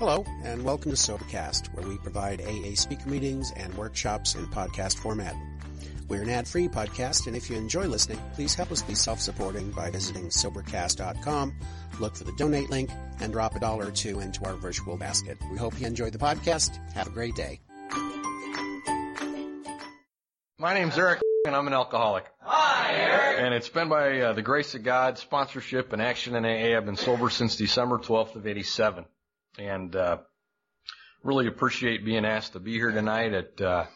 Hello, and welcome to Sobercast, where we provide AA speaker meetings and workshops in podcast format. We're an ad-free podcast, and if you enjoy listening, please help us be self-supporting by visiting Sobercast.com, look for the donate link, and drop a dollar or two into our virtual basket. We hope you enjoy the podcast. Have a great day. My name's Eric, and I'm an alcoholic. Hi, Eric. And it's been by uh, the grace of God, sponsorship, and action in AA. I've been sober since December 12th of 87 and uh, really appreciate being asked to be here tonight. At uh,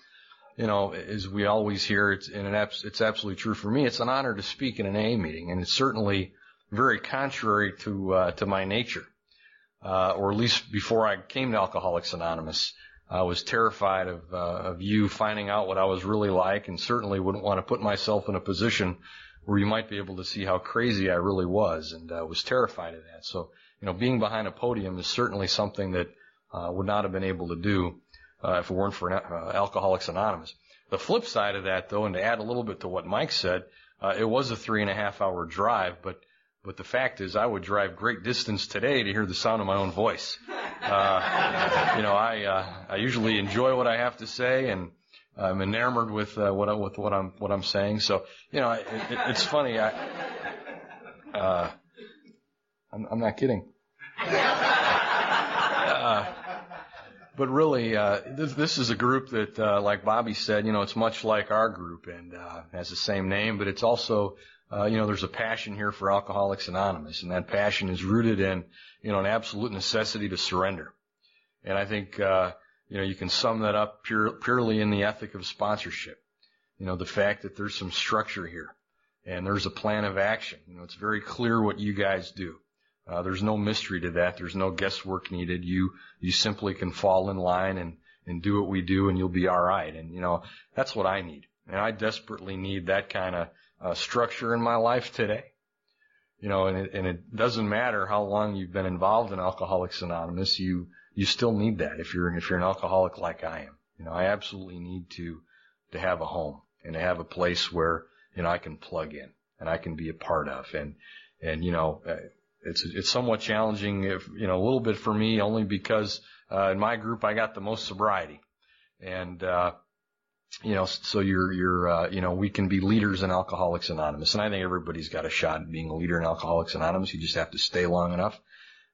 you know, as we always hear, it's and it, it's absolutely true for me. It's an honor to speak in an AA meeting, and it's certainly very contrary to uh, to my nature, uh, or at least before I came to Alcoholics Anonymous. I was terrified of uh, of you finding out what I was really like, and certainly wouldn't want to put myself in a position where you might be able to see how crazy I really was, and uh, was terrified of that. So you know, being behind a podium is certainly something that uh, would not have been able to do uh, if it weren't for uh, Alcoholics Anonymous. The flip side of that, though, and to add a little bit to what Mike said, uh, it was a three and a half hour drive, but but the fact is, I would drive great distance today to hear the sound of my own voice. Uh, you know, I uh, I usually enjoy what I have to say, and I'm enamored with what I, with what I'm what I'm saying. So you know, it, it, it's funny. I I'm, I'm not kidding. Uh, but really, uh, this, this is a group that, uh, like Bobby said, you know, it's much like our group and uh, has the same name, but it's also, uh, you know, there's a passion here for Alcoholics Anonymous, and that passion is rooted in, you know, an absolute necessity to surrender. And I think, uh, you know, you can sum that up pure, purely in the ethic of sponsorship. You know, the fact that there's some structure here and there's a plan of action. You know, it's very clear what you guys do. Uh, there's no mystery to that. There's no guesswork needed. You you simply can fall in line and and do what we do, and you'll be all right. And you know that's what I need, and I desperately need that kind of uh, structure in my life today. You know, and it, and it doesn't matter how long you've been involved in Alcoholics Anonymous. You you still need that if you're if you're an alcoholic like I am. You know, I absolutely need to to have a home and to have a place where you know I can plug in and I can be a part of and and you know uh, it's it's somewhat challenging, if you know, a little bit for me, only because uh, in my group I got the most sobriety, and uh, you know, so you're you're uh, you know, we can be leaders in Alcoholics Anonymous, and I think everybody's got a shot at being a leader in Alcoholics Anonymous. You just have to stay long enough.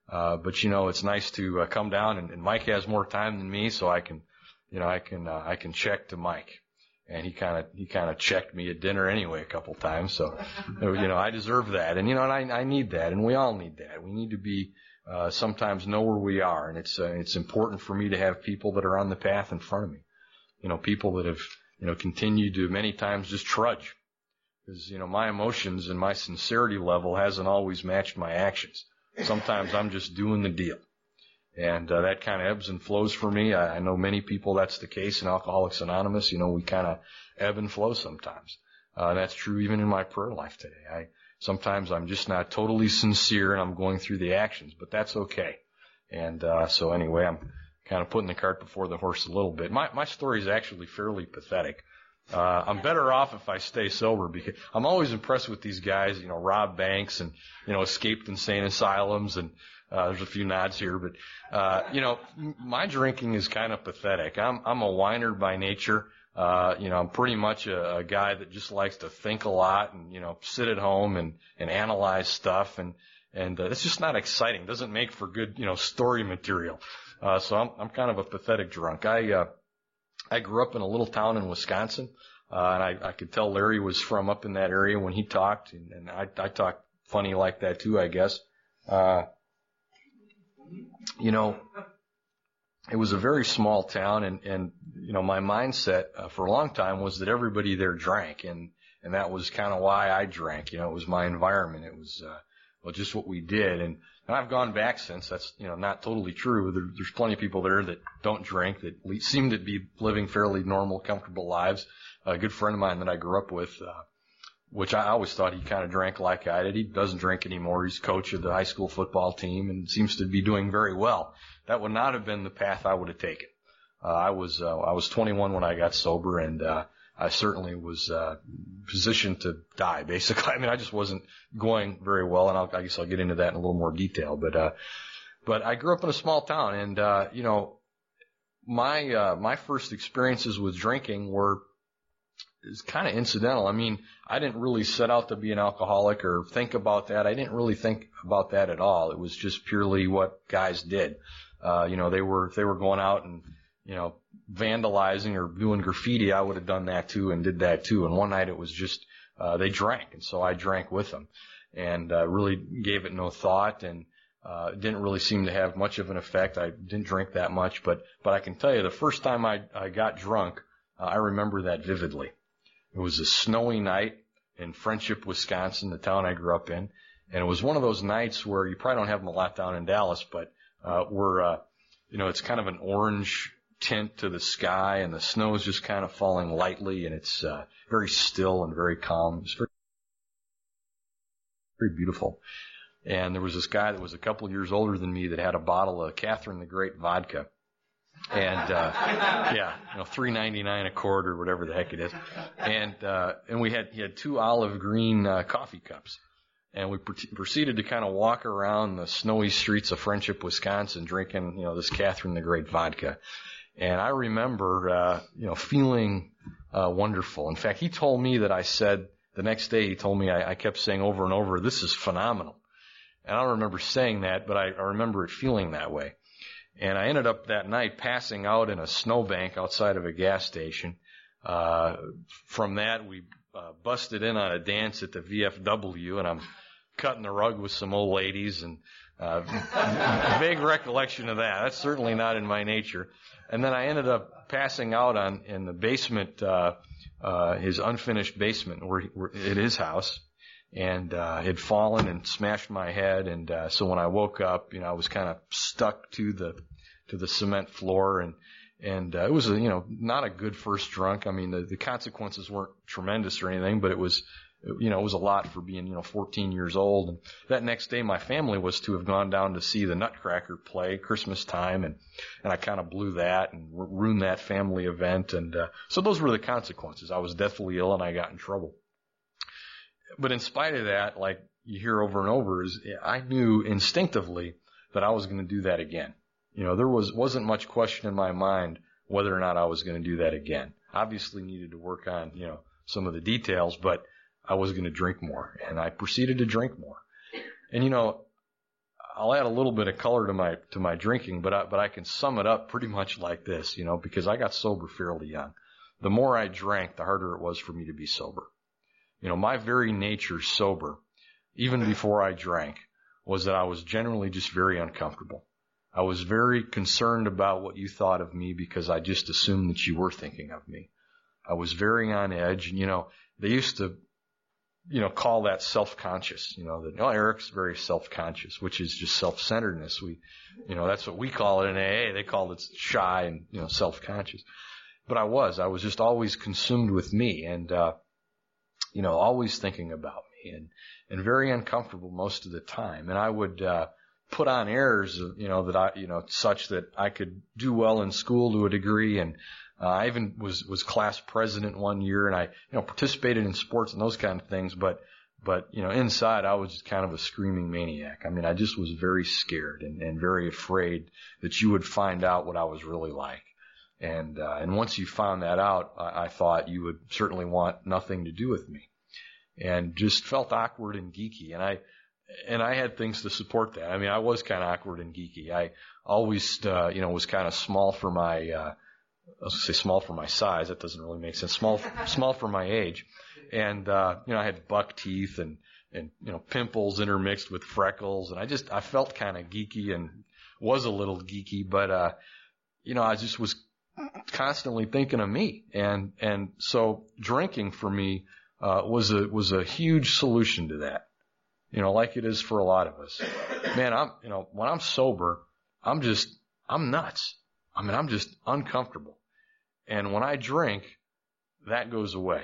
Uh, but you know, it's nice to uh, come down, and, and Mike has more time than me, so I can, you know, I can uh, I can check to Mike and he kind of he kind of checked me at dinner anyway a couple times. So, you know, I deserve that, and you know, and I I need that, and we all need that. We need to be uh, sometimes know where we are, and it's uh, it's important for me to have people that are on the path in front of me. You know, people that have you know continued to many times just trudge, because you know my emotions and my sincerity level hasn't always matched my actions. Sometimes I'm just doing the deal. And uh, that kind of ebbs and flows for me. I, I know many people that's the case in Alcoholics Anonymous. You know, we kind of ebb and flow sometimes. Uh, that's true even in my prayer life today. I sometimes I'm just not totally sincere and I'm going through the actions, but that's okay. And uh, so anyway, I'm kind of putting the cart before the horse a little bit. My my story is actually fairly pathetic. Uh, I'm better off if I stay sober because I'm always impressed with these guys, you know, rob banks and, you know, escaped insane asylums and, uh, there's a few nods here, but, uh, you know, my drinking is kind of pathetic. I'm, I'm a whiner by nature. Uh, you know, I'm pretty much a, a guy that just likes to think a lot and, you know, sit at home and, and analyze stuff and, and, uh, it's just not exciting. It doesn't make for good, you know, story material. Uh, so I'm, I'm kind of a pathetic drunk. I, uh, I grew up in a little town in Wisconsin. Uh, and I, I could tell Larry was from up in that area when he talked, and, and I, I talk funny like that too, I guess. Uh, you know, it was a very small town, and and you know, my mindset uh, for a long time was that everybody there drank, and and that was kind of why I drank. You know, it was my environment. It was uh, well, just what we did, and and I've gone back since. That's you know not totally true. There, there's plenty of people there that don't drink that seem to be living fairly normal, comfortable lives a good friend of mine that I grew up with, uh, which I always thought he kind of drank like I did. He doesn't drink anymore. He's coach of the high school football team and seems to be doing very well. That would not have been the path I would have taken. Uh, I was, uh, I was 21 when I got sober and, uh, I certainly was, uh, positioned to die basically. I mean, I just wasn't going very well and I'll, I guess I'll get into that in a little more detail, but, uh, but I grew up in a small town and, uh, you know, my, uh, my first experiences with drinking were, is kind of incidental. I mean, I didn't really set out to be an alcoholic or think about that. I didn't really think about that at all. It was just purely what guys did. Uh, you know, they were, they were going out and, you know, vandalizing or doing graffiti. I would have done that too and did that too. And one night it was just, uh, they drank. And so I drank with them and, uh, really gave it no thought and, uh, didn't really seem to have much of an effect. I didn't drink that much, but, but I can tell you the first time I, I got drunk, uh, I remember that vividly. It was a snowy night in Friendship, Wisconsin, the town I grew up in. And it was one of those nights where you probably don't have them a lot down in Dallas, but, uh, where, uh, you know, it's kind of an orange tint to the sky and the snow is just kind of falling lightly and it's, uh, very still and very calm. It's very, very beautiful. And there was this guy that was a couple years older than me that had a bottle of Catherine the Great vodka and uh yeah you know three ninety nine a quart or whatever the heck it is. And uh and we had he had two olive green uh, coffee cups. And we pr- proceeded to kind of walk around the snowy streets of friendship wisconsin drinking you know this catherine the great vodka. And i remember uh you know feeling uh wonderful. In fact he told me that i said the next day he told me i, I kept saying over and over this is phenomenal. And i don't remember saying that but i, I remember it feeling that way and I ended up that night passing out in a snowbank outside of a gas station. Uh, from that, we uh, busted in on a dance at the VFW, and I'm cutting the rug with some old ladies, and uh, vague recollection of that. That's certainly not in my nature. And then I ended up passing out on in the basement, uh, uh, his unfinished basement, where, where at his house, and uh, had fallen and smashed my head. And uh, so when I woke up, you know, I was kind of stuck to the to the cement floor, and and uh, it was a you know not a good first drunk. I mean, the the consequences weren't tremendous or anything, but it was you know it was a lot for being you know 14 years old. And that next day, my family was to have gone down to see the Nutcracker play Christmas time, and and I kind of blew that and ruined that family event. And uh, so those were the consequences. I was deathly ill, and I got in trouble but in spite of that, like you hear over and over, is I knew instinctively that I was going to do that again. You know, there was wasn't much question in my mind whether or not I was going to do that again. Obviously, needed to work on you know some of the details, but I was going to drink more, and I proceeded to drink more. And you know, I'll add a little bit of color to my to my drinking, but I, but I can sum it up pretty much like this, you know, because I got sober fairly young. The more I drank, the harder it was for me to be sober. You know, my very nature sober, even before I drank, was that I was generally just very uncomfortable. I was very concerned about what you thought of me because I just assumed that you were thinking of me. I was very on edge. And, you know, they used to, you know, call that self-conscious, you know, that, oh, Eric's very self-conscious, which is just self-centeredness. We, you know, that's what we call it in AA. They call it shy and, you know, self-conscious. But I was, I was just always consumed with me. And, uh, you know, always thinking about me and, and very uncomfortable most of the time. And I would, uh, put on airs, you know, that I, you know, such that I could do well in school to a degree. And, uh, I even was, was class president one year and I, you know, participated in sports and those kind of things. But, but, you know, inside I was just kind of a screaming maniac. I mean, I just was very scared and, and very afraid that you would find out what I was really like. And, uh, and once you found that out, I, I thought you would certainly want nothing to do with me and just felt awkward and geeky. And I, and I had things to support that. I mean, I was kind of awkward and geeky. I always, uh, you know, was kind of small for my, uh, I was say small for my size. That doesn't really make sense. Small, small for my age. And, uh, you know, I had buck teeth and, and, you know, pimples intermixed with freckles. And I just, I felt kind of geeky and was a little geeky, but, uh, you know, I just was constantly thinking of me. And, and so drinking for me, uh, was a, was a huge solution to that. You know, like it is for a lot of us. Man, I'm, you know, when I'm sober, I'm just, I'm nuts. I mean, I'm just uncomfortable. And when I drink, that goes away.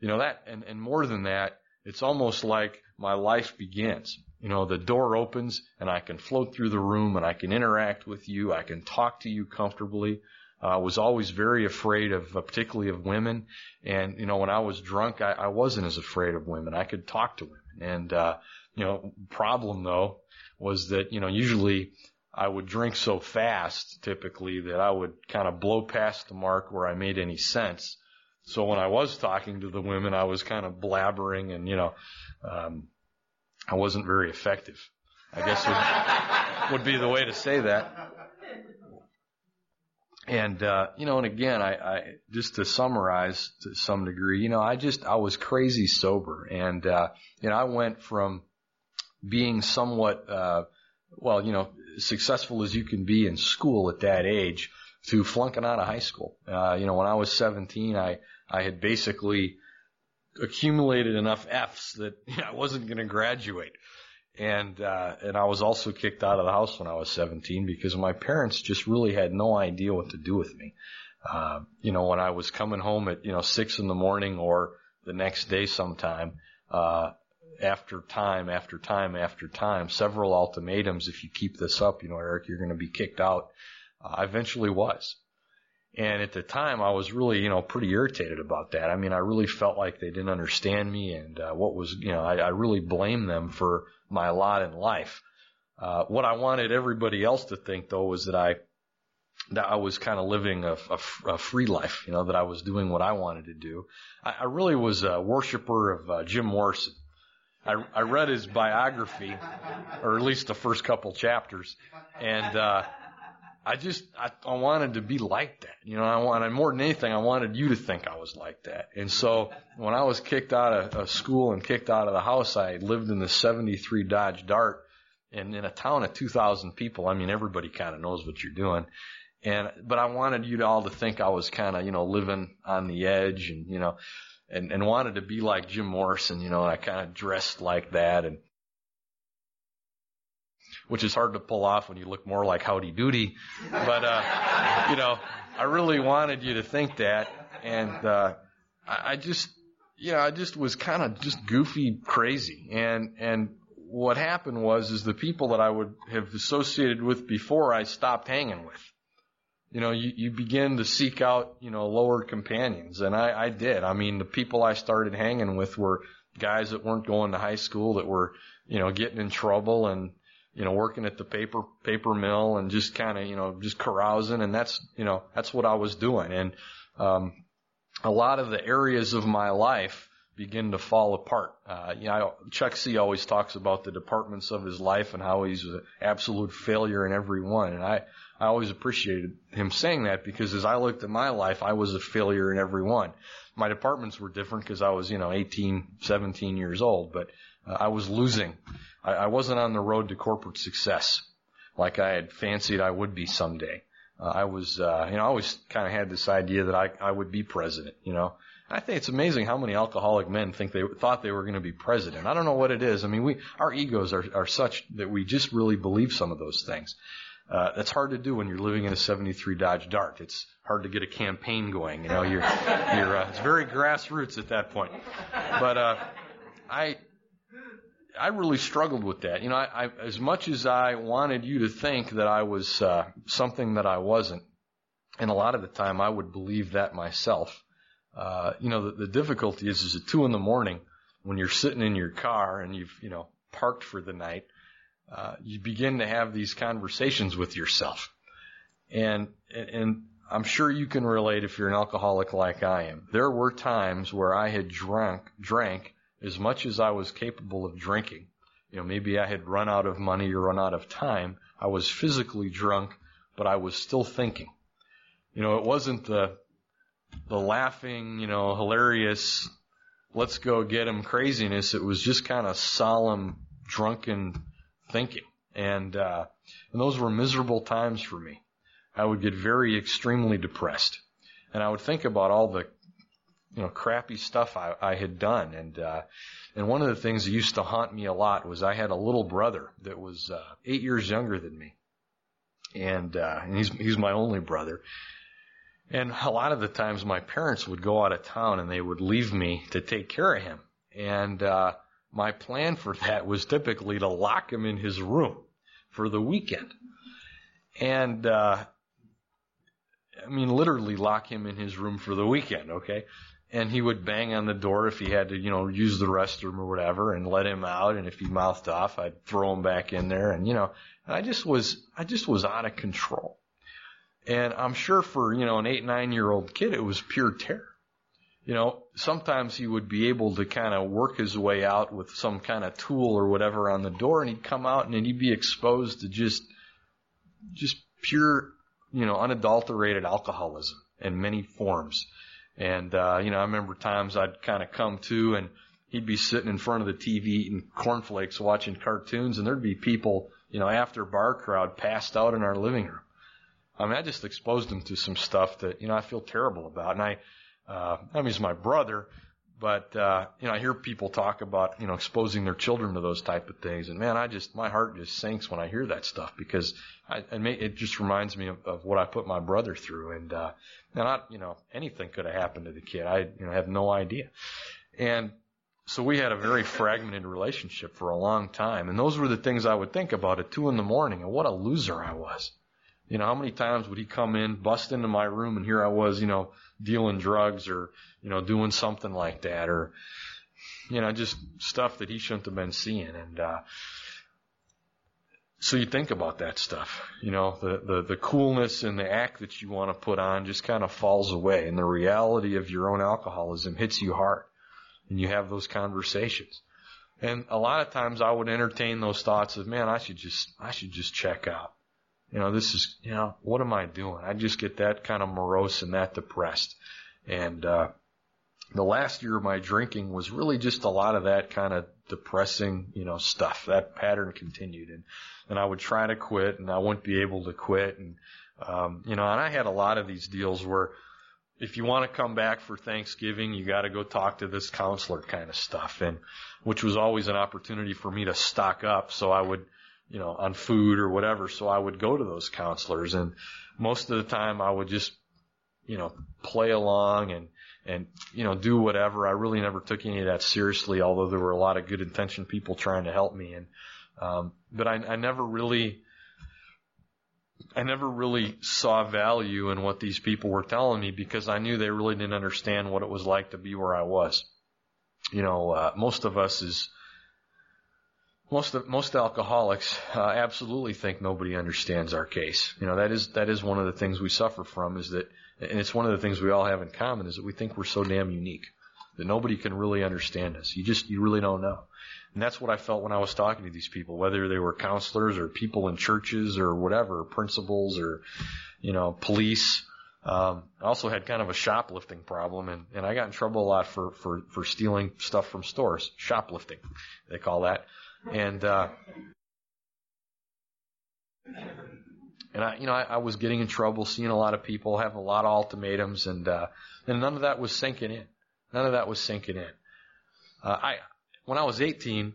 You know, that, and, and more than that, it's almost like my life begins. You know, the door opens and I can float through the room and I can interact with you. I can talk to you comfortably. I was always very afraid of, uh, particularly of women. And, you know, when I was drunk, I, I wasn't as afraid of women. I could talk to women. And, uh, you know, problem though was that, you know, usually I would drink so fast typically that I would kind of blow past the mark where I made any sense. So when I was talking to the women, I was kind of blabbering and, you know, um, I wasn't very effective. I guess would, would be the way to say that. And, uh, you know, and again, I, I, just to summarize to some degree, you know, I just, I was crazy sober. And, uh, you know, I went from being somewhat, uh, well, you know, successful as you can be in school at that age to flunking out of high school. Uh, you know, when I was 17, I, I had basically accumulated enough F's that you know, I wasn't going to graduate and uh, and I was also kicked out of the house when I was 17 because my parents just really had no idea what to do with me. Uh, you know, when I was coming home at you know six in the morning or the next day sometime, uh, after time after time after time, several ultimatums. If you keep this up, you know, Eric, you're going to be kicked out. I eventually was. And at the time, I was really, you know, pretty irritated about that. I mean, I really felt like they didn't understand me, and uh, what was, you know, I, I really blamed them for my lot in life. Uh, what I wanted everybody else to think, though, was that I that I was kind of living a, a, a, free life, you know, that I was doing what I wanted to do. I, I really was a worshiper of uh, Jim Morrison. I, I read his biography, or at least the first couple chapters, and uh, I just I, I wanted to be like that. You know, I wanted more than anything, I wanted you to think I was like that. And so when I was kicked out of, of school and kicked out of the house, I lived in the '73 Dodge Dart, and in a town of 2,000 people. I mean, everybody kind of knows what you're doing. And but I wanted you to all to think I was kind of you know living on the edge and you know and and wanted to be like Jim Morrison. You know, and I kind of dressed like that and which is hard to pull off when you look more like Howdy Doody. But, uh, you know, I really wanted you to think that. And, uh, I, I just, you know, I just was kind of just goofy crazy. And, and what happened was, is the people that I would have associated with before I stopped hanging with. You know, you, you begin to seek out, you know, lower companions. And I, I did. I mean, the people I started hanging with were guys that weren't going to high school that were, you know, getting in trouble and, you know, working at the paper, paper mill and just kind of, you know, just carousing. And that's, you know, that's what I was doing. And, um, a lot of the areas of my life begin to fall apart. Uh, you know, Chuck C always talks about the departments of his life and how he's an absolute failure in every one. And I, I always appreciated him saying that because as I looked at my life, I was a failure in every one. My departments were different because I was, you know, 18, 17 years old, but uh, I was losing I, I wasn't on the road to corporate success like I had fancied I would be someday. Uh, I was, uh, you know, I always kind of had this idea that I, I would be president, you know. I think it's amazing how many alcoholic men think they thought they were going to be president. I don't know what it is. I mean, we, our egos are, are such that we just really believe some of those things. Uh, that's hard to do when you're living in a 73 Dodge Dart. It's hard to get a campaign going. You know, you're, you're, uh, it's very grassroots at that point. But, uh, I, I really struggled with that. You know, I, I, as much as I wanted you to think that I was uh, something that I wasn't, and a lot of the time I would believe that myself. Uh, you know, the, the difficulty is, is at two in the morning when you're sitting in your car and you've, you know, parked for the night, uh, you begin to have these conversations with yourself. And, and I'm sure you can relate if you're an alcoholic like I am. There were times where I had drunk, drank as much as I was capable of drinking. You know, maybe I had run out of money or run out of time. I was physically drunk, but I was still thinking. You know, it wasn't the, the laughing, you know, hilarious, let's go get him craziness. It was just kind of solemn, drunken thinking. And, uh, and those were miserable times for me. I would get very extremely depressed. And I would think about all the you know, crappy stuff I, I had done. And, uh, and one of the things that used to haunt me a lot was I had a little brother that was, uh, eight years younger than me. And, uh, and he's, he's my only brother. And a lot of the times my parents would go out of town and they would leave me to take care of him. And, uh, my plan for that was typically to lock him in his room for the weekend. And, uh, I mean, literally lock him in his room for the weekend, okay? And he would bang on the door if he had to, you know, use the restroom or whatever and let him out. And if he mouthed off, I'd throw him back in there. And, you know, I just was, I just was out of control. And I'm sure for, you know, an eight, nine year old kid, it was pure terror. You know, sometimes he would be able to kind of work his way out with some kind of tool or whatever on the door and he'd come out and he'd be exposed to just, just pure, you know, unadulterated alcoholism in many forms. And, uh, you know, I remember times I'd kind of come to and he'd be sitting in front of the TV eating cornflakes watching cartoons and there'd be people, you know, after bar crowd passed out in our living room. I mean, I just exposed him to some stuff that, you know, I feel terrible about. And I, uh, I mean, he's my brother, but, uh, you know, I hear people talk about, you know, exposing their children to those type of things. And man, I just, my heart just sinks when I hear that stuff because I, it, just reminds me of, of what I put my brother through. And, uh, and I, you know, anything could have happened to the kid. I, you know, have no idea. And so we had a very fragmented relationship for a long time. And those were the things I would think about at two in the morning and what a loser I was. You know, how many times would he come in, bust into my room, and here I was, you know, dealing drugs or, you know, doing something like that or, you know, just stuff that he shouldn't have been seeing. And, uh, so you think about that stuff, you know, the, the, the coolness and the act that you want to put on just kind of falls away and the reality of your own alcoholism hits you hard and you have those conversations. And a lot of times I would entertain those thoughts of, man, I should just, I should just check out. You know, this is, you know, what am I doing? I just get that kind of morose and that depressed. And, uh, the last year of my drinking was really just a lot of that kind of depressing, you know, stuff. That pattern continued and, and I would try to quit and I wouldn't be able to quit. And, um, you know, and I had a lot of these deals where if you want to come back for Thanksgiving, you got to go talk to this counselor kind of stuff. And, which was always an opportunity for me to stock up. So I would, you know, on food or whatever. So I would go to those counselors and most of the time I would just, you know, play along and, and, you know, do whatever. I really never took any of that seriously, although there were a lot of good intentioned people trying to help me. And, um, but I, I never really, I never really saw value in what these people were telling me because I knew they really didn't understand what it was like to be where I was. You know, uh, most of us is, most of, most alcoholics uh, absolutely think nobody understands our case. You know that is that is one of the things we suffer from is that, and it's one of the things we all have in common is that we think we're so damn unique that nobody can really understand us. You just you really don't know, and that's what I felt when I was talking to these people, whether they were counselors or people in churches or whatever, principals or you know police. Um, I also had kind of a shoplifting problem, and, and I got in trouble a lot for, for, for stealing stuff from stores. Shoplifting, they call that. And, uh, and I, you know, I, I was getting in trouble, seeing a lot of people, having a lot of ultimatums, and, uh, and none of that was sinking in. None of that was sinking in. Uh, I, when I was 18,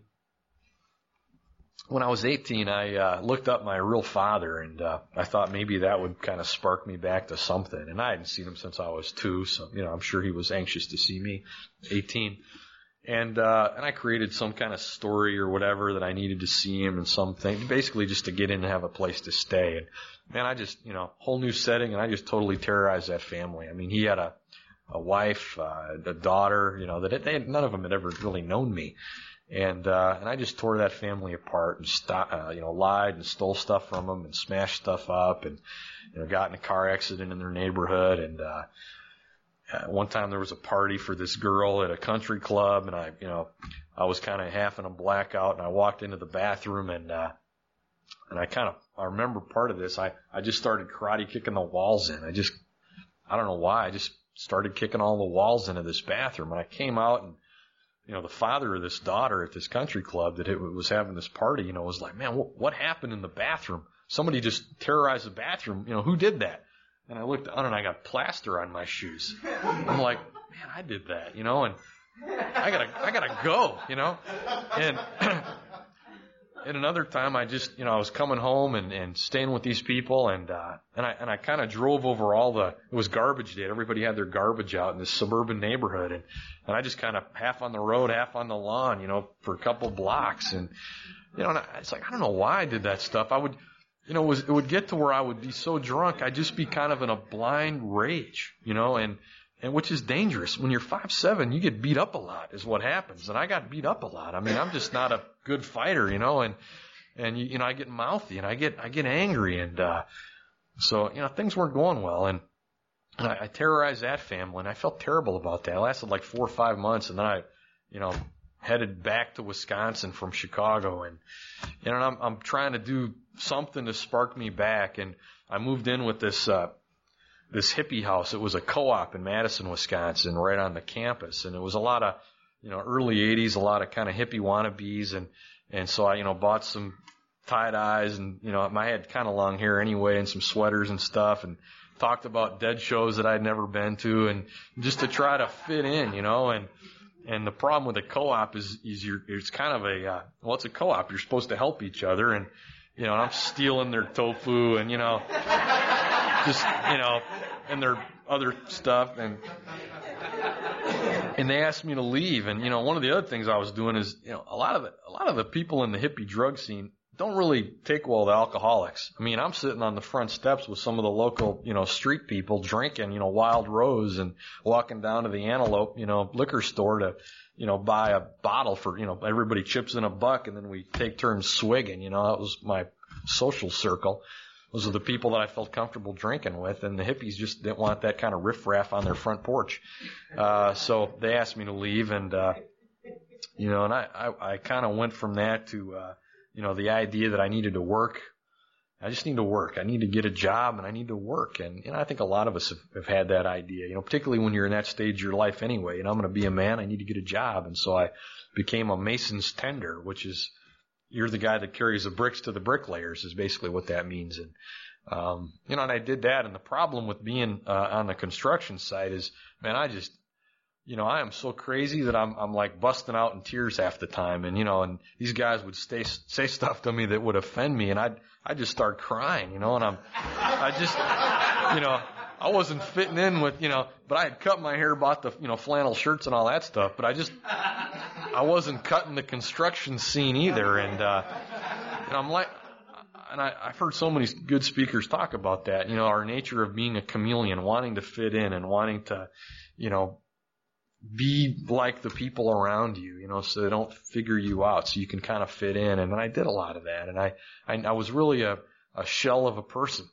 when I was 18, I uh, looked up my real father, and uh, I thought maybe that would kind of spark me back to something. And I hadn't seen him since I was two, so you know, I'm sure he was anxious to see me. 18, and uh, and I created some kind of story or whatever that I needed to see him and something, basically just to get in and have a place to stay. And man, I just you know whole new setting, and I just totally terrorized that family. I mean, he had a a wife, uh, a daughter, you know that they had, none of them had ever really known me, and uh, and I just tore that family apart and st- uh, you know lied and stole stuff from them and smashed stuff up and you know got in a car accident in their neighborhood and. uh uh, one time there was a party for this girl at a country club and I, you know, I was kind of half in a blackout and I walked into the bathroom and, uh, and I kind of, I remember part of this. I, I just started karate kicking the walls in. I just, I don't know why. I just started kicking all the walls into this bathroom and I came out and, you know, the father of this daughter at this country club that it was having this party, you know, was like, man, what, what happened in the bathroom? Somebody just terrorized the bathroom. You know, who did that? And I looked down and I got plaster on my shoes. I'm like, man, I did that, you know, and I gotta, I gotta go, you know, and, and another time I just, you know, I was coming home and, and staying with these people and, uh, and I, and I kind of drove over all the, it was garbage day. Everybody had their garbage out in this suburban neighborhood and, and I just kind of half on the road, half on the lawn, you know, for a couple blocks and, you know, and I, it's like, I don't know why I did that stuff. I would, you know, it, was, it would get to where I would be so drunk, I'd just be kind of in a blind rage, you know, and, and which is dangerous. When you're five seven, you get beat up a lot, is what happens. And I got beat up a lot. I mean, I'm just not a good fighter, you know, and and you, you know, I get mouthy and I get I get angry, and uh, so you know, things weren't going well, and, and I, I terrorized that family, and I felt terrible about that. It lasted like four or five months, and then I, you know, headed back to Wisconsin from Chicago, and you know, I'm I'm trying to do something to spark me back, and I moved in with this. uh this hippie house. It was a co-op in Madison, Wisconsin, right on the campus, and it was a lot of, you know, early '80s, a lot of kind of hippie wannabes, and and so I, you know, bought some tie dyes, and you know, I had kind of long hair anyway, and some sweaters and stuff, and talked about dead shows that I'd never been to, and just to try to fit in, you know, and and the problem with a co-op is is you're it's kind of a uh, well, it's a co-op. You're supposed to help each other, and you know, and I'm stealing their tofu, and you know just you know, and their other stuff, and and they asked me to leave. And you know, one of the other things I was doing is, you know, a lot of a lot of the people in the hippie drug scene don't really take well to alcoholics. I mean, I'm sitting on the front steps with some of the local, you know, street people drinking, you know, Wild Rose and walking down to the Antelope, you know, liquor store to, you know, buy a bottle for, you know, everybody chips in a buck and then we take turns swigging. You know, that was my social circle. Those are the people that I felt comfortable drinking with, and the hippies just didn't want that kind of riffraff on their front porch. Uh, so they asked me to leave, and uh, you know, and I I, I kind of went from that to uh, you know the idea that I needed to work. I just need to work. I need to get a job, and I need to work. And you know, I think a lot of us have, have had that idea. You know, particularly when you're in that stage of your life anyway. And I'm going to be a man. I need to get a job, and so I became a mason's tender, which is you're the guy that carries the bricks to the bricklayers is basically what that means. And, um, you know, and I did that. And the problem with being, uh, on the construction site is, man, I just, you know, I am so crazy that I'm, I'm like busting out in tears half the time. And, you know, and these guys would stay, say stuff to me that would offend me and I'd, I'd just start crying, you know, and I'm, I just, you know, I wasn't fitting in with, you know, but I had cut my hair, bought the, you know, flannel shirts and all that stuff, but I just, I wasn't cutting the construction scene either. And, uh, and I'm like, and I, I've heard so many good speakers talk about that, you know, our nature of being a chameleon, wanting to fit in and wanting to, you know, be like the people around you, you know, so they don't figure you out, so you can kind of fit in. And I did a lot of that, and I, I, I was really a, a shell of a person.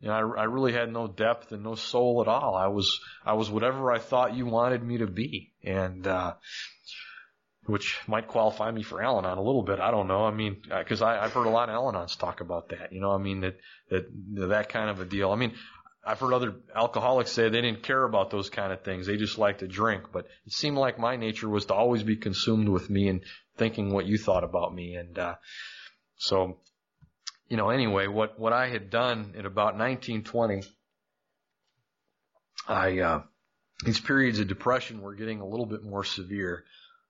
You know, I, I really had no depth and no soul at all. I was, I was whatever I thought you wanted me to be. And, uh, which might qualify me for Al-Anon a little bit. I don't know. I mean, because uh, I've heard a lot of Al-Anons talk about that. You know, I mean that that that kind of a deal. I mean, I've heard other alcoholics say they didn't care about those kind of things. They just liked to drink. But it seemed like my nature was to always be consumed with me and thinking what you thought about me. And uh, so you know, anyway, what, what I had done in about 1920, I, uh, these periods of depression were getting a little bit more severe,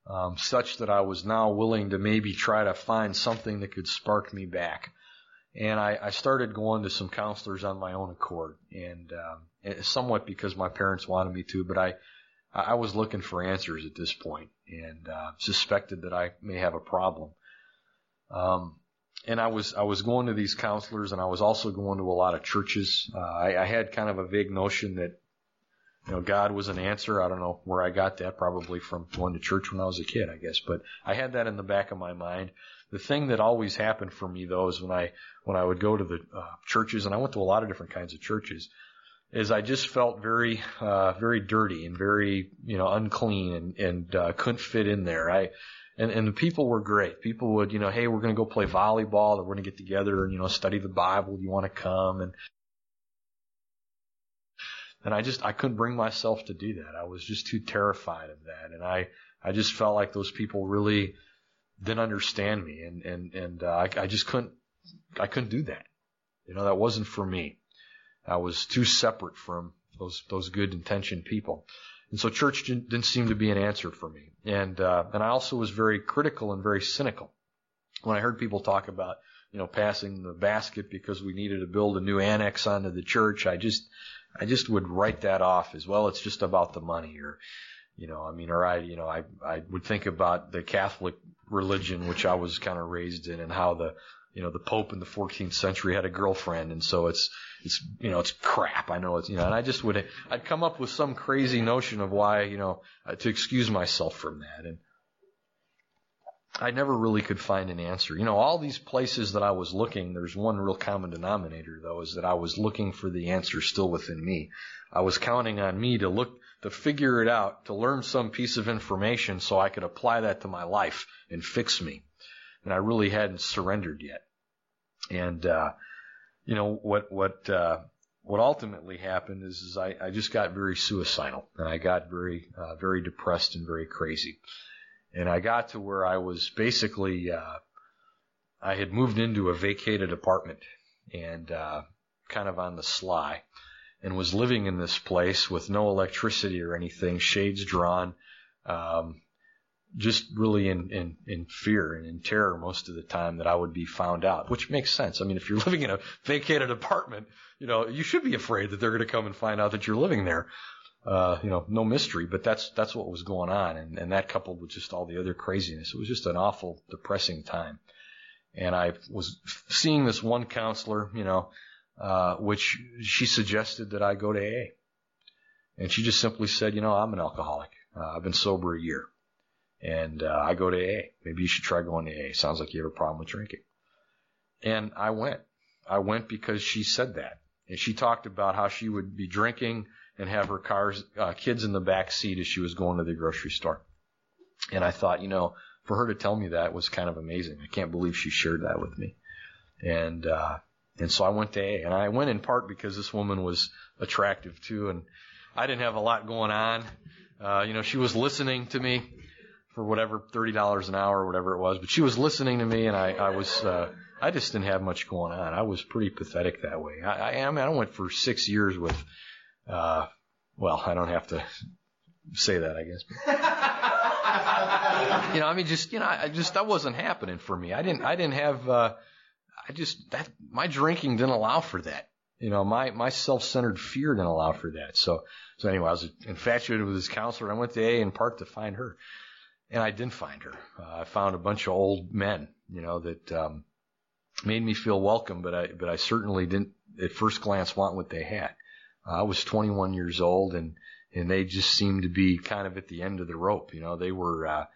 um, such that I was now willing to maybe try to find something that could spark me back. And I, I started going to some counselors on my own accord, and um, somewhat because my parents wanted me to, but I, I was looking for answers at this point, and uh, suspected that I may have a problem. Um, and I was I was going to these counselors, and I was also going to a lot of churches. Uh, I, I had kind of a vague notion that know God was an answer. I don't know where I got that, probably from going to church when I was a kid, I guess. But I had that in the back of my mind. The thing that always happened for me though is when I when I would go to the uh, churches, and I went to a lot of different kinds of churches, is I just felt very uh, very dirty and very you know unclean and and uh, couldn't fit in there. I and and the people were great. People would, you know, hey, we're going to go play volleyball, or we're going to get together and you know study the Bible. You want to come? And and I just I couldn't bring myself to do that. I was just too terrified of that, and I I just felt like those people really didn't understand me, and and and uh, I I just couldn't I couldn't do that. You know, that wasn't for me. I was too separate from those those good intentioned people. And so church didn't seem to be an answer for me. And, uh, and I also was very critical and very cynical. When I heard people talk about, you know, passing the basket because we needed to build a new annex onto the church, I just, I just would write that off as well. It's just about the money or, you know, I mean, or I, you know, I, I would think about the Catholic religion, which I was kind of raised in and how the, you know, the Pope in the 14th century had a girlfriend, and so it's, it's, you know, it's crap. I know it's, you know, and I just would, I'd come up with some crazy notion of why, you know, uh, to excuse myself from that, and I never really could find an answer. You know, all these places that I was looking, there's one real common denominator though, is that I was looking for the answer still within me. I was counting on me to look, to figure it out, to learn some piece of information so I could apply that to my life and fix me and I really hadn't surrendered yet. And uh, you know what what uh, what ultimately happened is, is I, I just got very suicidal and I got very uh, very depressed and very crazy. And I got to where I was basically uh, I had moved into a vacated apartment and uh, kind of on the sly and was living in this place with no electricity or anything, shades drawn. Um, just really in, in, in fear and in terror most of the time that I would be found out, which makes sense. I mean, if you're living in a vacated apartment, you know, you should be afraid that they're going to come and find out that you're living there. Uh, you know, no mystery, but that's, that's what was going on. And, and that coupled with just all the other craziness, it was just an awful, depressing time. And I was seeing this one counselor, you know, uh, which she suggested that I go to AA. And she just simply said, you know, I'm an alcoholic. Uh, I've been sober a year and uh, I go to AA. Maybe you should try going to AA. Sounds like you have a problem with drinking. And I went. I went because she said that, and she talked about how she would be drinking and have her cars, uh, kids in the back seat as she was going to the grocery store. And I thought, you know, for her to tell me that was kind of amazing. I can't believe she shared that with me. And uh, and so I went to AA, and I went in part because this woman was attractive too, and I didn't have a lot going on. Uh, you know, she was listening to me for whatever thirty dollars an hour or whatever it was. But she was listening to me, and I, I was uh, I just didn't have much going on. I was pretty pathetic that way. I, I, I mean, I went for six years with, uh, well, I don't have to say that, I guess. you know, I mean, just you know, I just that wasn't happening for me. I didn't I didn't have. Uh, I just that my drinking didn't allow for that. You know, my my self-centered fear didn't allow for that. So so anyway, I was infatuated with this counselor. I went to AA in Park to find her and I didn't find her. Uh, I found a bunch of old men, you know, that um, made me feel welcome, but I but I certainly didn't at first glance want what they had. Uh, I was 21 years old, and and they just seemed to be kind of at the end of the rope. You know, they were uh,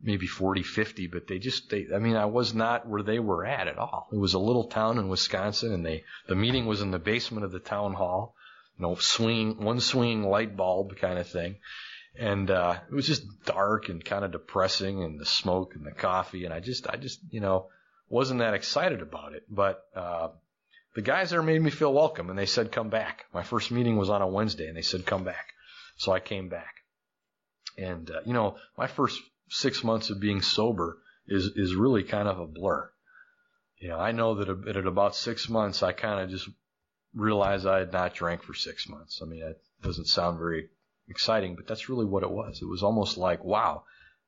maybe 40, 50, but they just they. I mean, I was not where they were at at all. It was a little town in Wisconsin, and they the meeting was in the basement of the town hall. You know, swinging one swinging light bulb kind of thing and uh, it was just dark and kind of depressing, and the smoke and the coffee, and I just, I just, you know, wasn't that excited about it. But uh, the guys there made me feel welcome, and they said, "Come back." My first meeting was on a Wednesday, and they said, "Come back," so I came back. And uh, you know, my first six months of being sober is is really kind of a blur. You know, I know that at about six months, I kind of just realized I had not drank for six months. I mean, it doesn't sound very exciting, but that's really what it was. It was almost like, wow,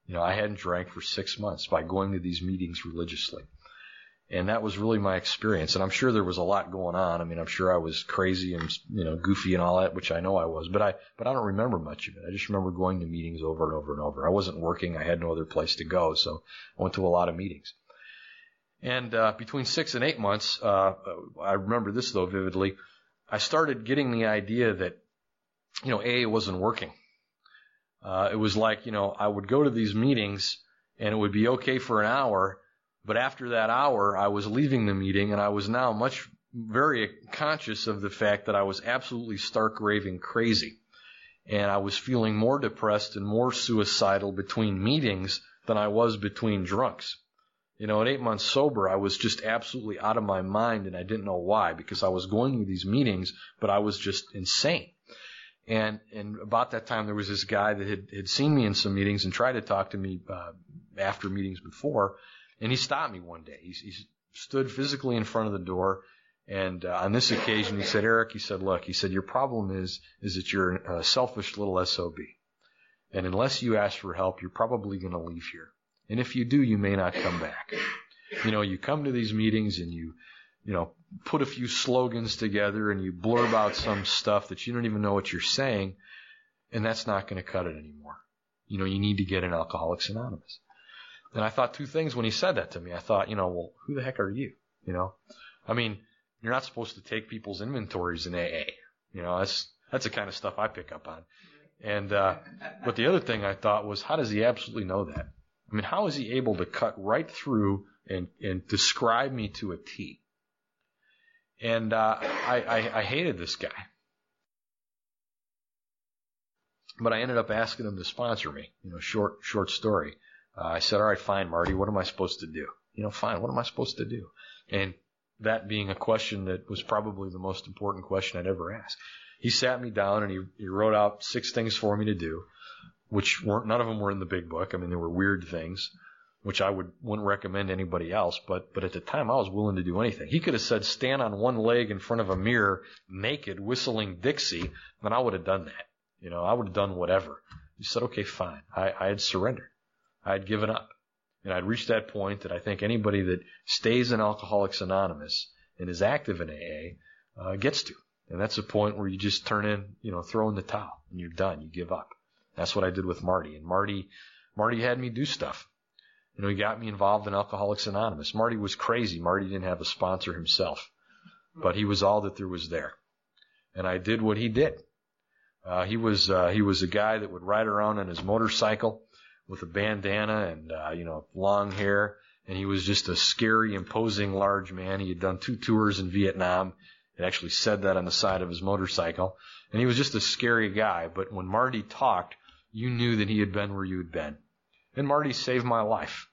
you know, I hadn't drank for six months by going to these meetings religiously. And that was really my experience. And I'm sure there was a lot going on. I mean, I'm sure I was crazy and, you know, goofy and all that, which I know I was, but I, but I don't remember much of it. I just remember going to meetings over and over and over. I wasn't working. I had no other place to go. So I went to a lot of meetings. And, uh, between six and eight months, uh, I remember this though vividly. I started getting the idea that you know, AA, wasn't working. Uh, it was like, you know, I would go to these meetings and it would be okay for an hour, but after that hour, I was leaving the meeting and I was now much, very conscious of the fact that I was absolutely stark raving crazy. And I was feeling more depressed and more suicidal between meetings than I was between drunks. You know, at eight months sober, I was just absolutely out of my mind and I didn't know why because I was going to these meetings, but I was just insane. And, and about that time, there was this guy that had, had seen me in some meetings and tried to talk to me, uh, after meetings before. And he stopped me one day. He, he stood physically in front of the door. And uh, on this occasion, he said, Eric, he said, look, he said, your problem is, is that you're a selfish little SOB. And unless you ask for help, you're probably going to leave here. And if you do, you may not come back. You know, you come to these meetings and you, you know, put a few slogans together and you blurb out some stuff that you don't even know what you're saying, and that's not going to cut it anymore. You know, you need to get an Alcoholics Anonymous. And I thought two things when he said that to me. I thought, you know, well, who the heck are you? You know, I mean, you're not supposed to take people's inventories in AA. You know, that's that's the kind of stuff I pick up on. And uh, but the other thing I thought was, how does he absolutely know that? I mean, how is he able to cut right through and and describe me to a T? And uh, I, I I hated this guy, but I ended up asking him to sponsor me. You know, short short story. Uh, I said, all right, fine, Marty. What am I supposed to do? You know, fine. What am I supposed to do? And that being a question that was probably the most important question I'd ever asked. He sat me down and he, he wrote out six things for me to do, which weren't, none of them were in the big book. I mean, they were weird things, which I would, wouldn't recommend anybody else, but, but at the time I was willing to do anything. He could have said stand on one leg in front of a mirror, naked, whistling Dixie, and I would have done that. You know, I would have done whatever. He said, okay, fine. I, I had surrendered. I had given up. And I'd reached that point that I think anybody that stays in Alcoholics Anonymous and is active in AA uh, gets to. And that's a point where you just turn in, you know, throw in the towel and you're done. You give up. That's what I did with Marty. And Marty, Marty had me do stuff. You know, he got me involved in Alcoholics Anonymous. Marty was crazy. Marty didn't have a sponsor himself, but he was all that there was there. And I did what he did. Uh, he was, uh, he was a guy that would ride around on his motorcycle with a bandana and, uh, you know, long hair. And he was just a scary, imposing, large man. He had done two tours in Vietnam. He actually said that on the side of his motorcycle. And he was just a scary guy. But when Marty talked, you knew that he had been where you had been. And Marty saved my life.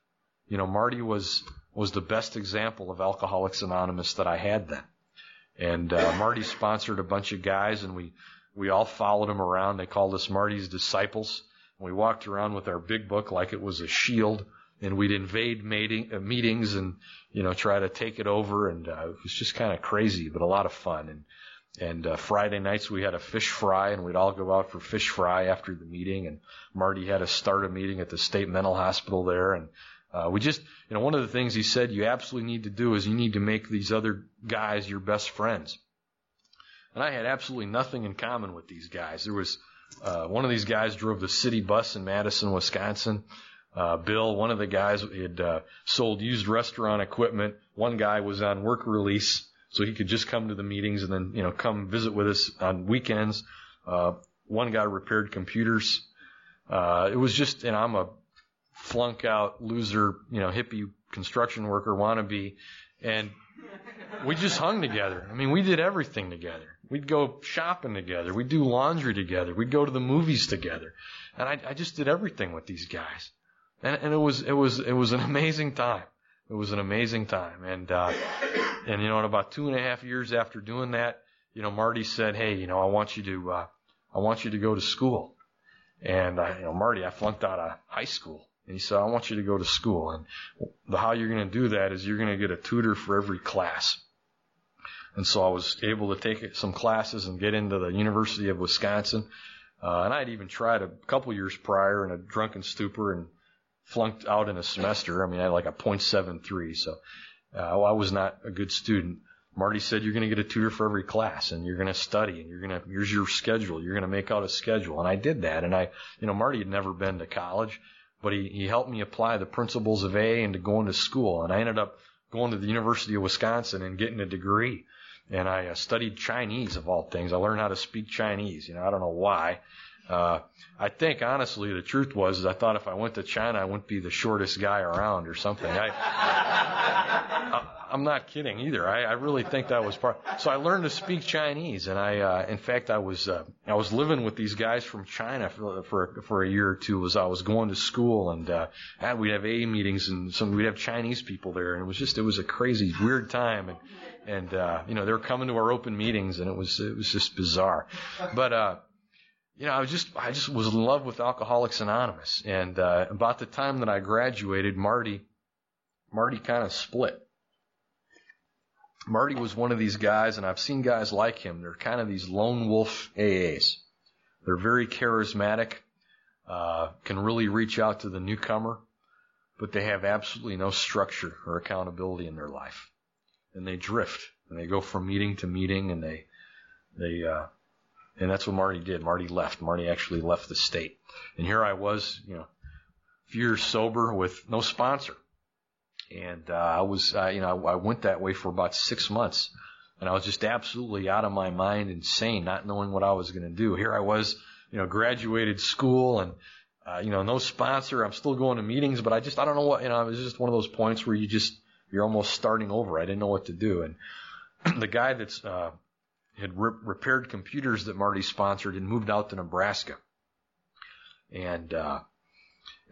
You know, Marty was, was the best example of Alcoholics Anonymous that I had then. And, uh, Marty sponsored a bunch of guys and we, we all followed him around. They called us Marty's disciples. We walked around with our big book like it was a shield, and we'd invade meeting, uh, meetings and you know try to take it over, and uh, it was just kind of crazy, but a lot of fun. And and uh, Friday nights we had a fish fry, and we'd all go out for fish fry after the meeting. And Marty had us start a meeting at the state mental hospital there, and uh, we just, you know, one of the things he said you absolutely need to do is you need to make these other guys your best friends. And I had absolutely nothing in common with these guys. There was uh, one of these guys drove the city bus in Madison, Wisconsin. Uh, Bill, one of the guys had uh, sold used restaurant equipment. One guy was on work release, so he could just come to the meetings and then, you know, come visit with us on weekends. Uh, one guy repaired computers. Uh, it was just, and I'm a flunk out loser, you know, hippie construction worker wannabe. And we just hung together. I mean, we did everything together. We'd go shopping together. We'd do laundry together. We'd go to the movies together. And I, I just did everything with these guys. And, and it was, it was, it was an amazing time. It was an amazing time. And, uh, and, you know, in about two and a half years after doing that, you know, Marty said, Hey, you know, I want you to, uh, I want you to go to school. And, uh, you know, Marty, I flunked out of high school. And he said, I want you to go to school. And the, how you're going to do that is you're going to get a tutor for every class. And so I was able to take some classes and get into the University of Wisconsin. Uh, and I had even tried a couple years prior in a drunken stupor and flunked out in a semester. I mean, I had like a .73, so uh, I was not a good student. Marty said you're going to get a tutor for every class, and you're going to study, and you're going to here's your schedule. You're going to make out a schedule, and I did that. And I, you know, Marty had never been to college, but he he helped me apply the principles of A into going to school, and I ended up going to the University of Wisconsin and getting a degree and I uh, studied Chinese of all things. I learned how to speak Chinese. You know, I don't know why. Uh, I think honestly, the truth was, is I thought if I went to China, I wouldn't be the shortest guy around or something. I, I I'm not kidding either. I, I really think that was part. So I learned to speak Chinese, and I, uh, in fact, I was, uh, I was living with these guys from China for for, for a year or two as I was going to school, and uh, we'd have AA meetings, and some we'd have Chinese people there, and it was just, it was a crazy, weird time, and and uh, you know they were coming to our open meetings, and it was, it was just bizarre, but. uh you know, I was just I just was in love with Alcoholics Anonymous, and uh, about the time that I graduated, Marty Marty kind of split. Marty was one of these guys, and I've seen guys like him. They're kind of these lone wolf AAs. They're very charismatic, uh, can really reach out to the newcomer, but they have absolutely no structure or accountability in their life, and they drift and they go from meeting to meeting, and they they uh, and that's what Marty did. Marty left. Marty actually left the state, and here I was, you know, few years sober with no sponsor. And, uh, I was, uh, you know, I, I went that way for about six months and I was just absolutely out of my mind, insane, not knowing what I was going to do. Here I was, you know, graduated school and, uh, you know, no sponsor. I'm still going to meetings, but I just, I don't know what, you know, it was just one of those points where you just, you're almost starting over. I didn't know what to do. And the guy that's, uh, had re- repaired computers that Marty sponsored and moved out to Nebraska. And, uh,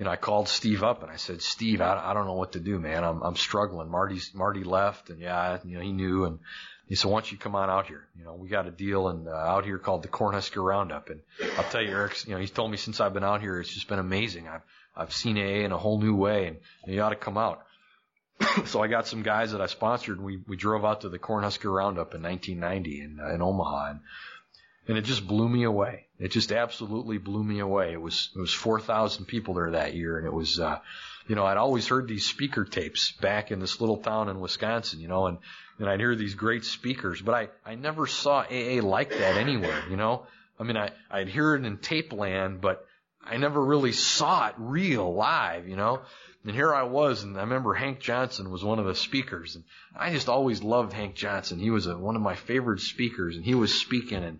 you know, I called Steve up and I said, Steve, I, I don't know what to do, man. I'm, I'm struggling. Marty's, Marty left and yeah, you know, he knew and he said, why don't you come on out here? You know, we got a deal and uh, out here called the Cornhusker Roundup. And I'll tell you, Eric, you know, he's told me since I've been out here, it's just been amazing. I've, I've seen AA in a whole new way and you ought to come out. so I got some guys that I sponsored and we, we drove out to the Cornhusker Roundup in 1990 in, uh, in Omaha and, and it just blew me away. It just absolutely blew me away. It was, it was 4,000 people there that year and it was, uh, you know, I'd always heard these speaker tapes back in this little town in Wisconsin, you know, and, and I'd hear these great speakers, but I, I never saw AA like that anywhere, you know? I mean, I, I'd hear it in tape land, but I never really saw it real live, you know? And here I was, and I remember Hank Johnson was one of the speakers, and I just always loved Hank Johnson. He was a, one of my favorite speakers, and he was speaking, and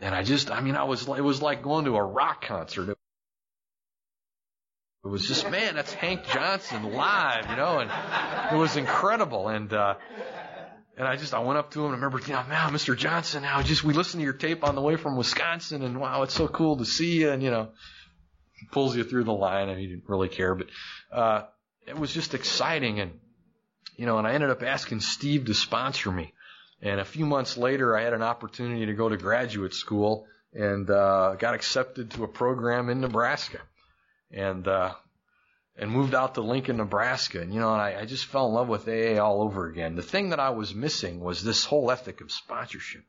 and I just, I mean, I was, it was like going to a rock concert. It was just, man, that's Hank Johnson live, you know, and it was incredible. And, uh, and I just, I went up to him and I remember, you know, Mr. Johnson, now just, we listened to your tape on the way from Wisconsin and wow, it's so cool to see you. And, you know, pulls you through the line and he didn't really care, but, uh, it was just exciting. And, you know, and I ended up asking Steve to sponsor me. And a few months later, I had an opportunity to go to graduate school and, uh, got accepted to a program in Nebraska and, uh, and moved out to Lincoln, Nebraska. And, you know, I, I just fell in love with AA all over again. The thing that I was missing was this whole ethic of sponsorship.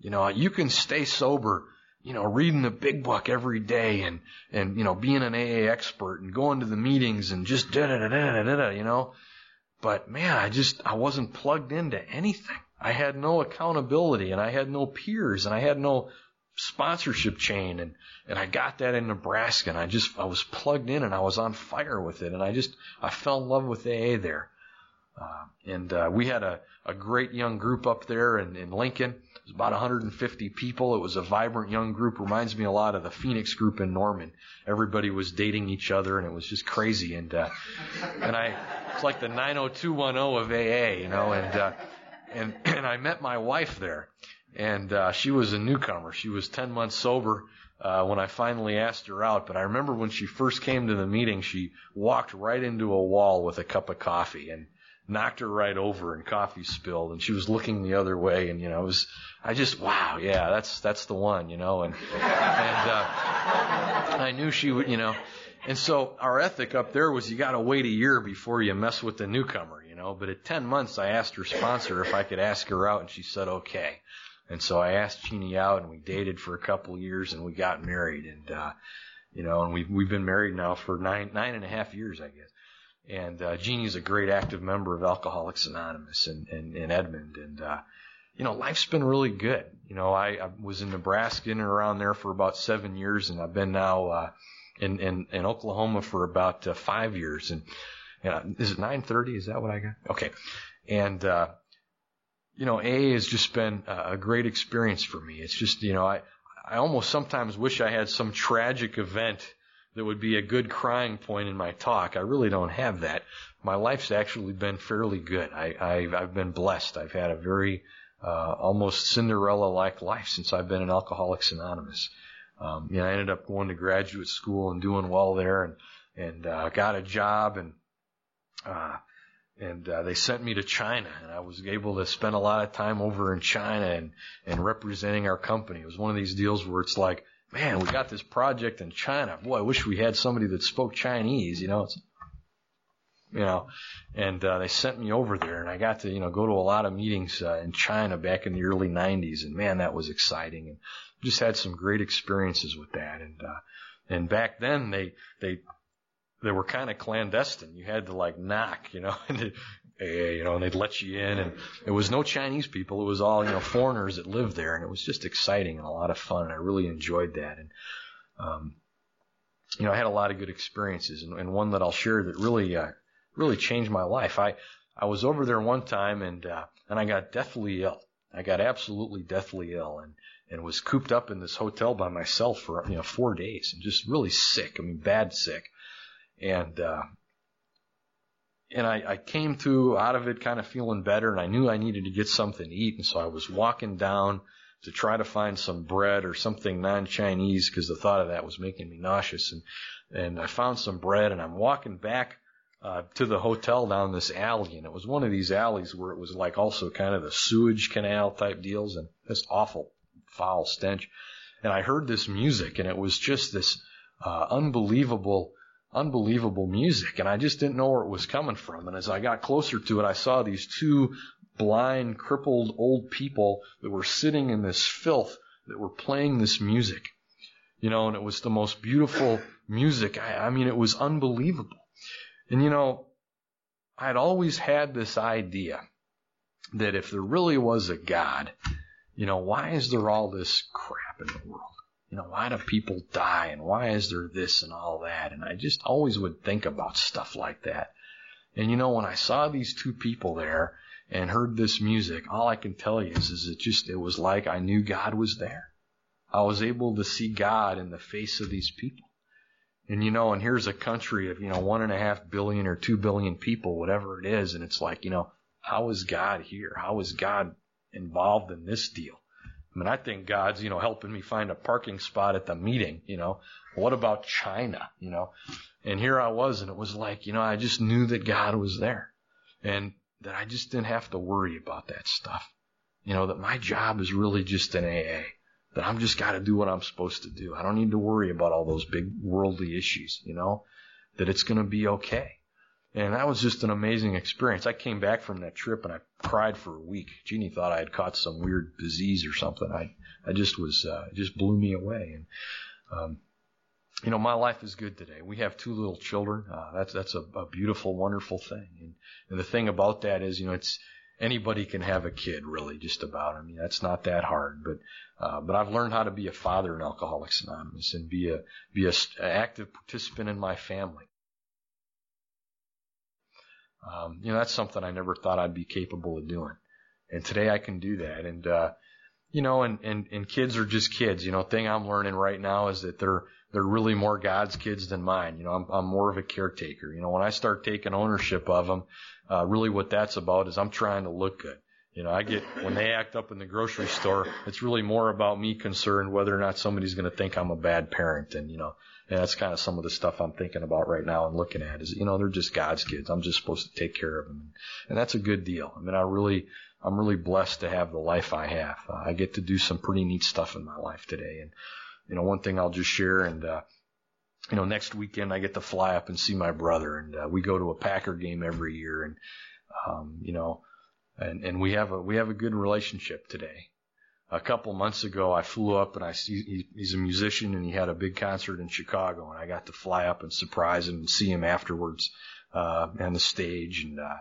You know, you can stay sober, you know, reading the big book every day and, and, you know, being an AA expert and going to the meetings and just da da da da da da, you know. But man, I just, I wasn't plugged into anything. I had no accountability and I had no peers and I had no sponsorship chain and, and I got that in Nebraska and I just, I was plugged in and I was on fire with it and I just, I fell in love with AA there. Uh, and, uh, we had a, a great young group up there in, in Lincoln. It was about 150 people. It was a vibrant young group. Reminds me a lot of the Phoenix group in Norman. Everybody was dating each other and it was just crazy. And, uh, and I, it's like the 90210 of AA, you know, and, uh, and, and I met my wife there and uh, she was a newcomer. She was 10 months sober uh, when I finally asked her out. But I remember when she first came to the meeting, she walked right into a wall with a cup of coffee and knocked her right over, and coffee spilled, and she was looking the other way. And you know, it was I just wow, yeah, that's that's the one, you know. And and uh, I knew she would, you know. And so our ethic up there was you got to wait a year before you mess with the newcomer, you know. But at 10 months, I asked her sponsor if I could ask her out, and she said okay. And so I asked Jeannie out and we dated for a couple years and we got married and, uh, you know, and we've, we've been married now for nine, nine and a half years, I guess. And, uh, Jeannie's a great active member of Alcoholics Anonymous in, in, in Edmond. And, uh, you know, life's been really good. You know, I, I was in Nebraska and around there for about seven years and I've been now, uh, in, in, in Oklahoma for about uh, five years. And, and is it 930? Is that what I got? Okay. And, uh, you know, AA has just been a great experience for me. It's just, you know, I, I almost sometimes wish I had some tragic event that would be a good crying point in my talk. I really don't have that. My life's actually been fairly good. I, I've, I've been blessed. I've had a very, uh, almost Cinderella-like life since I've been in Alcoholics Anonymous. Um, you know, I ended up going to graduate school and doing well there and, and, uh, got a job and, uh, and uh, they sent me to China, and I was able to spend a lot of time over in China and and representing our company. It was one of these deals where it's like, man, we got this project in China. Boy, I wish we had somebody that spoke Chinese. You know, it's you know, and uh, they sent me over there, and I got to you know go to a lot of meetings uh, in China back in the early '90s, and man, that was exciting, and just had some great experiences with that, and uh, and back then they they they were kind of clandestine. You had to like knock, you know, and they, you know, and they'd let you in, and it was no Chinese people. It was all you know foreigners that lived there, and it was just exciting and a lot of fun. And I really enjoyed that, and um, you know, I had a lot of good experiences, and, and one that I'll share that really uh, really changed my life. I, I was over there one time and, uh, and I got deathly ill. I got absolutely deathly ill and, and was cooped up in this hotel by myself for, you know, four days and just really sick. I mean, bad sick. And, uh, and I, I came through out of it kind of feeling better and I knew I needed to get something to eat. And so I was walking down to try to find some bread or something non-Chinese because the thought of that was making me nauseous. And, and I found some bread and I'm walking back uh, to the hotel down this alley, and it was one of these alleys where it was like also kind of the sewage canal type deals, and this awful foul stench. And I heard this music, and it was just this uh, unbelievable, unbelievable music, and I just didn't know where it was coming from. And as I got closer to it, I saw these two blind, crippled old people that were sitting in this filth that were playing this music. You know, and it was the most beautiful music. I, I mean, it was unbelievable. And you know, I'd always had this idea that if there really was a God, you know, why is there all this crap in the world? You know, why do people die and why is there this and all that? And I just always would think about stuff like that. And you know, when I saw these two people there and heard this music, all I can tell you is, is it just, it was like I knew God was there. I was able to see God in the face of these people. And you know, and here's a country of, you know, one and a half billion or two billion people, whatever it is. And it's like, you know, how is God here? How is God involved in this deal? I mean, I think God's, you know, helping me find a parking spot at the meeting, you know. What about China, you know? And here I was and it was like, you know, I just knew that God was there and that I just didn't have to worry about that stuff. You know, that my job is really just an AA that I'm just got to do what I'm supposed to do. I don't need to worry about all those big worldly issues, you know, that it's going to be okay. And that was just an amazing experience. I came back from that trip and I cried for a week. Jeannie thought I had caught some weird disease or something. I, I just was, uh, it just blew me away. And, um, you know, my life is good today. We have two little children. Uh, that's, that's a, a beautiful, wonderful thing. And, and the thing about that is, you know, it's, anybody can have a kid really just about. I mean, that's not that hard, but, uh, but I've learned how to be a father in Alcoholics Anonymous and be a, be a, an active participant in my family. Um, you know, that's something I never thought I'd be capable of doing. And today I can do that. And, uh, you know, and, and, and kids are just kids. You know, thing I'm learning right now is that they're, they're really more God's kids than mine. You know, I'm, I'm more of a caretaker. You know, when I start taking ownership of them, uh, really what that's about is I'm trying to look good. You know, I get, when they act up in the grocery store, it's really more about me concerned whether or not somebody's going to think I'm a bad parent. And, you know, and that's kind of some of the stuff I'm thinking about right now and looking at is, you know, they're just God's kids. I'm just supposed to take care of them. And that's a good deal. I mean, I really, I'm really blessed to have the life I have. Uh, I get to do some pretty neat stuff in my life today. And, you know, one thing I'll just share and, uh, you know, next weekend I get to fly up and see my brother and, uh, we go to a Packer game every year and, um, you know, and, and we have a, we have a good relationship today. A couple months ago, I flew up and I see he, he's a musician and he had a big concert in Chicago and I got to fly up and surprise him and see him afterwards, uh, on the stage and, uh,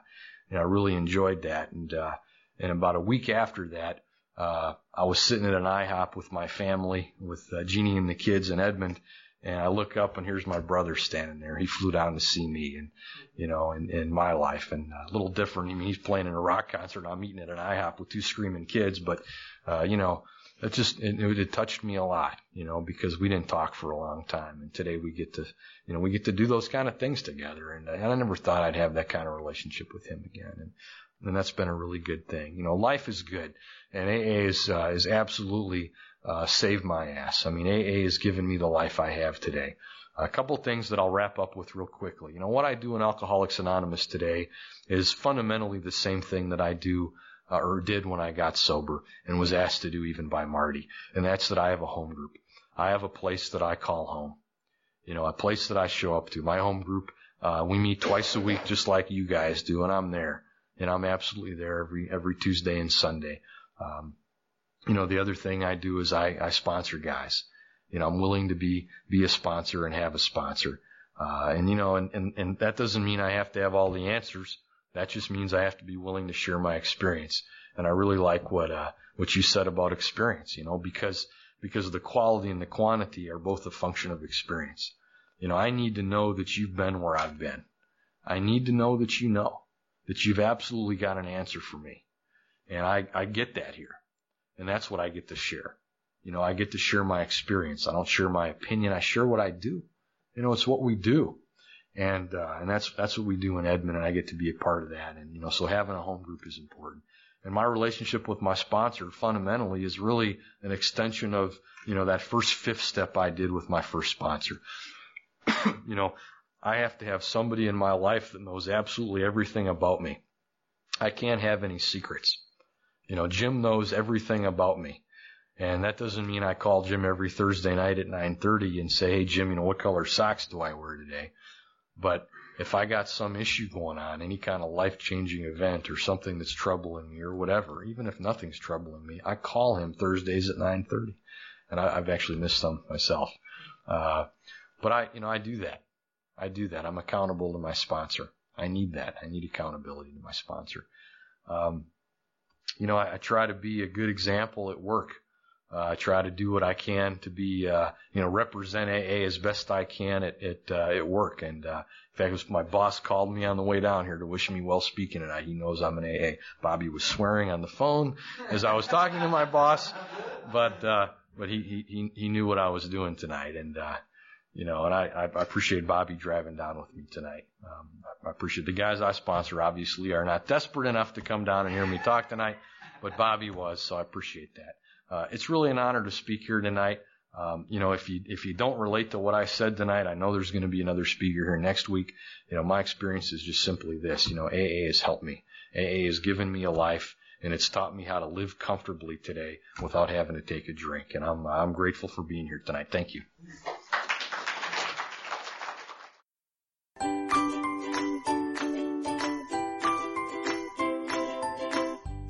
and I really enjoyed that. And, uh, and about a week after that, uh, I was sitting at an IHOP with my family, with uh, Jeannie and the kids in Edmond, and I look up and here's my brother standing there. He flew down to see me and, you know, in, in my life and uh, a little different. I mean, he's playing in a rock concert. I'm eating at an IHOP with two screaming kids, but, uh, you know, it just, it, it touched me a lot, you know, because we didn't talk for a long time. And today we get to, you know, we get to do those kind of things together. And, and I never thought I'd have that kind of relationship with him again. And, and that's been a really good thing. You know, life is good, and AA is uh, is absolutely uh, saved my ass. I mean, AA has given me the life I have today. A couple things that I'll wrap up with real quickly. You know, what I do in Alcoholics Anonymous today is fundamentally the same thing that I do uh, or did when I got sober and was asked to do even by Marty. And that's that I have a home group. I have a place that I call home. You know, a place that I show up to. My home group, uh, we meet twice a week just like you guys do and I'm there and I'm absolutely there every every Tuesday and Sunday. Um, you know, the other thing I do is I, I sponsor guys. You know, I'm willing to be be a sponsor and have a sponsor. Uh, and you know, and, and and that doesn't mean I have to have all the answers. That just means I have to be willing to share my experience. And I really like what uh, what you said about experience. You know, because because the quality and the quantity are both a function of experience. You know, I need to know that you've been where I've been. I need to know that you know that you've absolutely got an answer for me. And I, I get that here. And that's what I get to share. You know, I get to share my experience. I don't share my opinion. I share what I do. You know, it's what we do. And, uh, and that's, that's what we do in Edmond and I get to be a part of that. And, you know, so having a home group is important. And my relationship with my sponsor fundamentally is really an extension of, you know, that first fifth step I did with my first sponsor. you know, I have to have somebody in my life that knows absolutely everything about me. I can't have any secrets. You know, Jim knows everything about me. And that doesn't mean I call Jim every Thursday night at 9:30 and say, "Hey Jim, you know what color socks do I wear today?" But if I got some issue going on, any kind of life-changing event or something that's troubling me or whatever, even if nothing's troubling me, I call him Thursdays at 9:30. And I, have actually missed some myself. Uh, but I, you know, I do that. I do that. I'm accountable to my sponsor. I need that. I need accountability to my sponsor. Um, you know, I, I, try to be a good example at work. Uh, I try to do what I can to be, uh, you know, represent AA as best I can at at, uh, at work. And uh, in fact, my boss called me on the way down here to wish me well speaking tonight. He knows I'm an AA. Bobby was swearing on the phone as I was talking to my boss, but uh, but he he he knew what I was doing tonight, and uh, you know, and I, I appreciate Bobby driving down with me tonight. Um, I appreciate the guys I sponsor obviously are not desperate enough to come down and hear me talk tonight, but Bobby was, so I appreciate that. Uh, it's really an honor to speak here tonight. Um, you know, if you if you don't relate to what I said tonight, I know there's going to be another speaker here next week. You know, my experience is just simply this. You know, AA has helped me. AA has given me a life, and it's taught me how to live comfortably today without having to take a drink. And I'm I'm grateful for being here tonight. Thank you.